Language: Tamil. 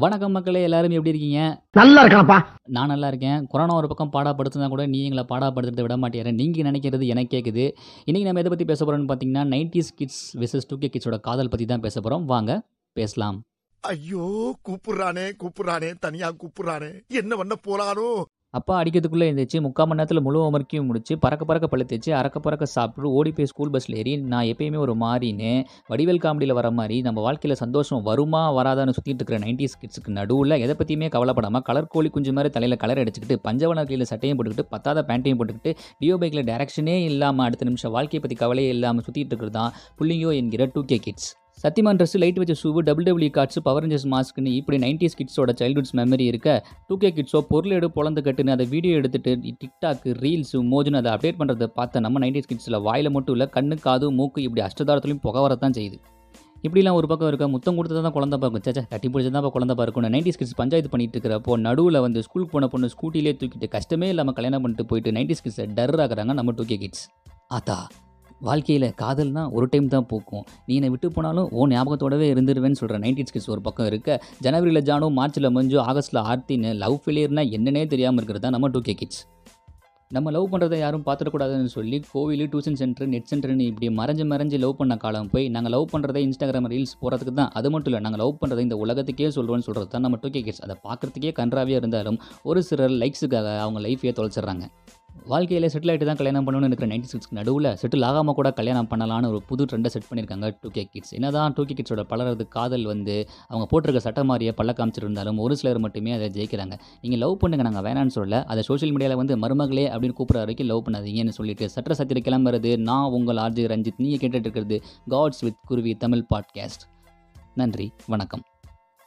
வணக்கம் மக்களே எல்லாரும் எப்படி இருக்கீங்க? நல்லா இருக்கானப்பா. நான் நல்லா இருக்கேன். கொரோனா ஒரு பக்கம் பாடாப்படுத்துனா கூட நீ எங்களை பாடாப்படுத்துறத விட மாட்டேற நீங்கள் நினைக்கிறது எனக்கு கேட்குது இன்றைக்கி நம்ம எதை பற்றி பேச போகிறோம்னு பார்த்தீங்கன்னா nineties kids versus two K கிட்ஸோட காதல் பற்றி தான் பேச போகிறோம் வாங்க பேசலாம். ஐயோ கூப்பிடுறானே கூப்பிடுறானே தனியா கூப்பிடுறானே. என்ன பண்ண போறானோ? அப்பா அடிக்கிறதுக்குள்ளே இருந்துச்சு முக்கால் மணி நேரத்தில் முழு அமர்க்கியும் முடிச்சு பறக்க பறக்க பழுத்துச்சு அறக்க பறக்க சாப்பிட்டு ஓடி போய் ஸ்கூல் பஸ்ஸில் ஏறி நான் எப்பயுமே ஒரு மாறின்னு வடிவேல் காமெடியில் வர மாதிரி நம்ம வாழ்க்கையில் சந்தோஷம் வருமா வராதான்னு சுற்றிட்டு இருக்கிற நைன்டிஸ் கிட்ஸுக்கு நடுவில் எதை பற்றியுமே கவலைப்படாமல் கலர் கோழி குஞ்சு மாதிரி தலையில் கலர் அடிச்சுக்கிட்டு பஞ்சவன கையில் சட்டையும் போட்டுக்கிட்டு பத்தாத பேண்ட்டையும் போட்டுக்கிட்டு டியோ பைக்கில் டேரக்ஷனே இல்லாமல் அடுத்த நிமிஷம் வாழ்க்கையை பற்றி கவலையே இல்லாமல் சுற்றிட்டு இருக்கிறது தான் புள்ளியோ என்கிற two K kids Shaktimaan dress light வச்ச shoe double W cards power rangers மாஸ்க்னு இப்படி நைன்டிஸ் கிட்ஸோட சைல்டுஹுட்ஸ் மெமரி இருக்க. டூ கே கிட்ஸோ பொருள் எடு பொழந்து கட்டுன்னு அதை வீடியோ எடுத்துட்டு டிக்டாக் ரீல்ஸு மோஜுன்னு அதை அப்டேட் பண்ணுறதை பார்த்த நம்ம நைன்டிஸ் கிட்ஸில் வாயில் மட்டும் இல்லை கண்ணு காது மூக்கு இப்படி அஷ்டதாரத்துலையும் புகை வரத்தான் செய்யுது. இப்படிலாம் ஒரு பக்கம் இருக்க முத்தம் கொடுத்து தான் குழந்தை பார்க்கும் சேச்சா கட்டி பிடிச்சது தான் குழந்தை பார்க்கணும் நைன்டிஸ் கிட்ஸ் பஞ்சாயத்து பண்ணிட்டு இருக்கிறப்போ நடுவில் வந்து ஸ்கூலுக்கு போன பொண்ணு ஸ்கூட்டிலே தூக்கிட்டு கஷ்டமே இல்லாமல் கல்யாணம் பண்ணிட்டு போயிட்டு நைன்டிஸ் கிட்ஸை டர் ஆகிறாங்க நம்ம டூ கே கிட்ஸ் ஆத்தா வாழ்க்கையில் காதல்னா ஒரு டைம் தான் பூக்கும். நீ என்னை விட்டு போனாலும் ஓ ஞாபகத்தோடவே இருந்துருவேன்னு சொல்கிற நைன்டி கிட்ஸ் ஒரு பக்கம் இருக்க. ஜனவரியில் ஜானோ மார்ச்சில் மஞ்சு ஆகஸ்ட்டில் ஆர்த்தின்னு லவ் ஃபெயிலியர்னா என்னன்னே தெரியாமல் இருக்கிறது தான் நம்ம டூ கே கிட்ஸ் நம்ம லவ் பண்ணுறதை யாரும் பார்த்துடக்கூடாதுன்னு சொல்லி கோவில் டியூஷன் சென்டர் நெட் சென்டர்னு இப்படி மறைஞ்சு மறைஞ்சு லவ் பண்ண காலம் போய் நாங்கள் லவ் பண்ணுறதை இன்ஸ்டாகிராம் ரீல்ஸ் போகிறதுக்கு தான். அது மட்டும் இல்லை நாங்கள் லவ் பண்ணுறதை இந்த உலகத்துக்கே சொல்கிறோன்னு சொல்கிறது தான் நம்ம டூ கே கிட்ஸ் அதை பார்க்குறதுக்கே கன்றாவே இருந்தாலும் ஒரு சிலர் லைக்ஸுக்காக அவங்க லைஃபையே தொலைச்சிடுறாங்க. வாழ்க்கையில் செட்டில் ஆகிட்டு தான் கல்யாணம் பண்ணணும்னு இருக்கிற நைன்டி சிக்ஸ்க்கு நடுவில் செட்டில் ஆகாமல் கூட கல்யாணம் பண்ணலான்னு ஒரு புது ட்ரெண்டை செட் பண்ணியிருக்காங்க டூ கே கிட்ஸ் என்ன தான் டூ கே கிட்ஸோட பலரது காதல் வந்து அவங்க போட்டிருக்க சட்ட மாதிரியே பல்ல காமிச்சிருந்தாலும் ஒரு சிலர் மட்டுமே அதை ஜெயிக்கிறாங்க. நீங்கள் லவ் பண்ணுங்க நாங்கள் வேணான்னு சொல்லல அதை சோஷியல் மீடியாவில் வந்து மருமகளே அப்படின்னு கூப்பிட்ற வரைக்கும் லவ் பண்ணாதீங்கன்னு சொல்லிட்டு சட்ட சத்திர கிளம்புறது நான் உங்கள் ஆர்ஜி ரஞ்சித் நீங்கள் கேட்டுட்டு இருக்கிறது காட்ஸ் வித் குருவி தமிழ் பாட்காஸ்ட் நன்றி வணக்கம்.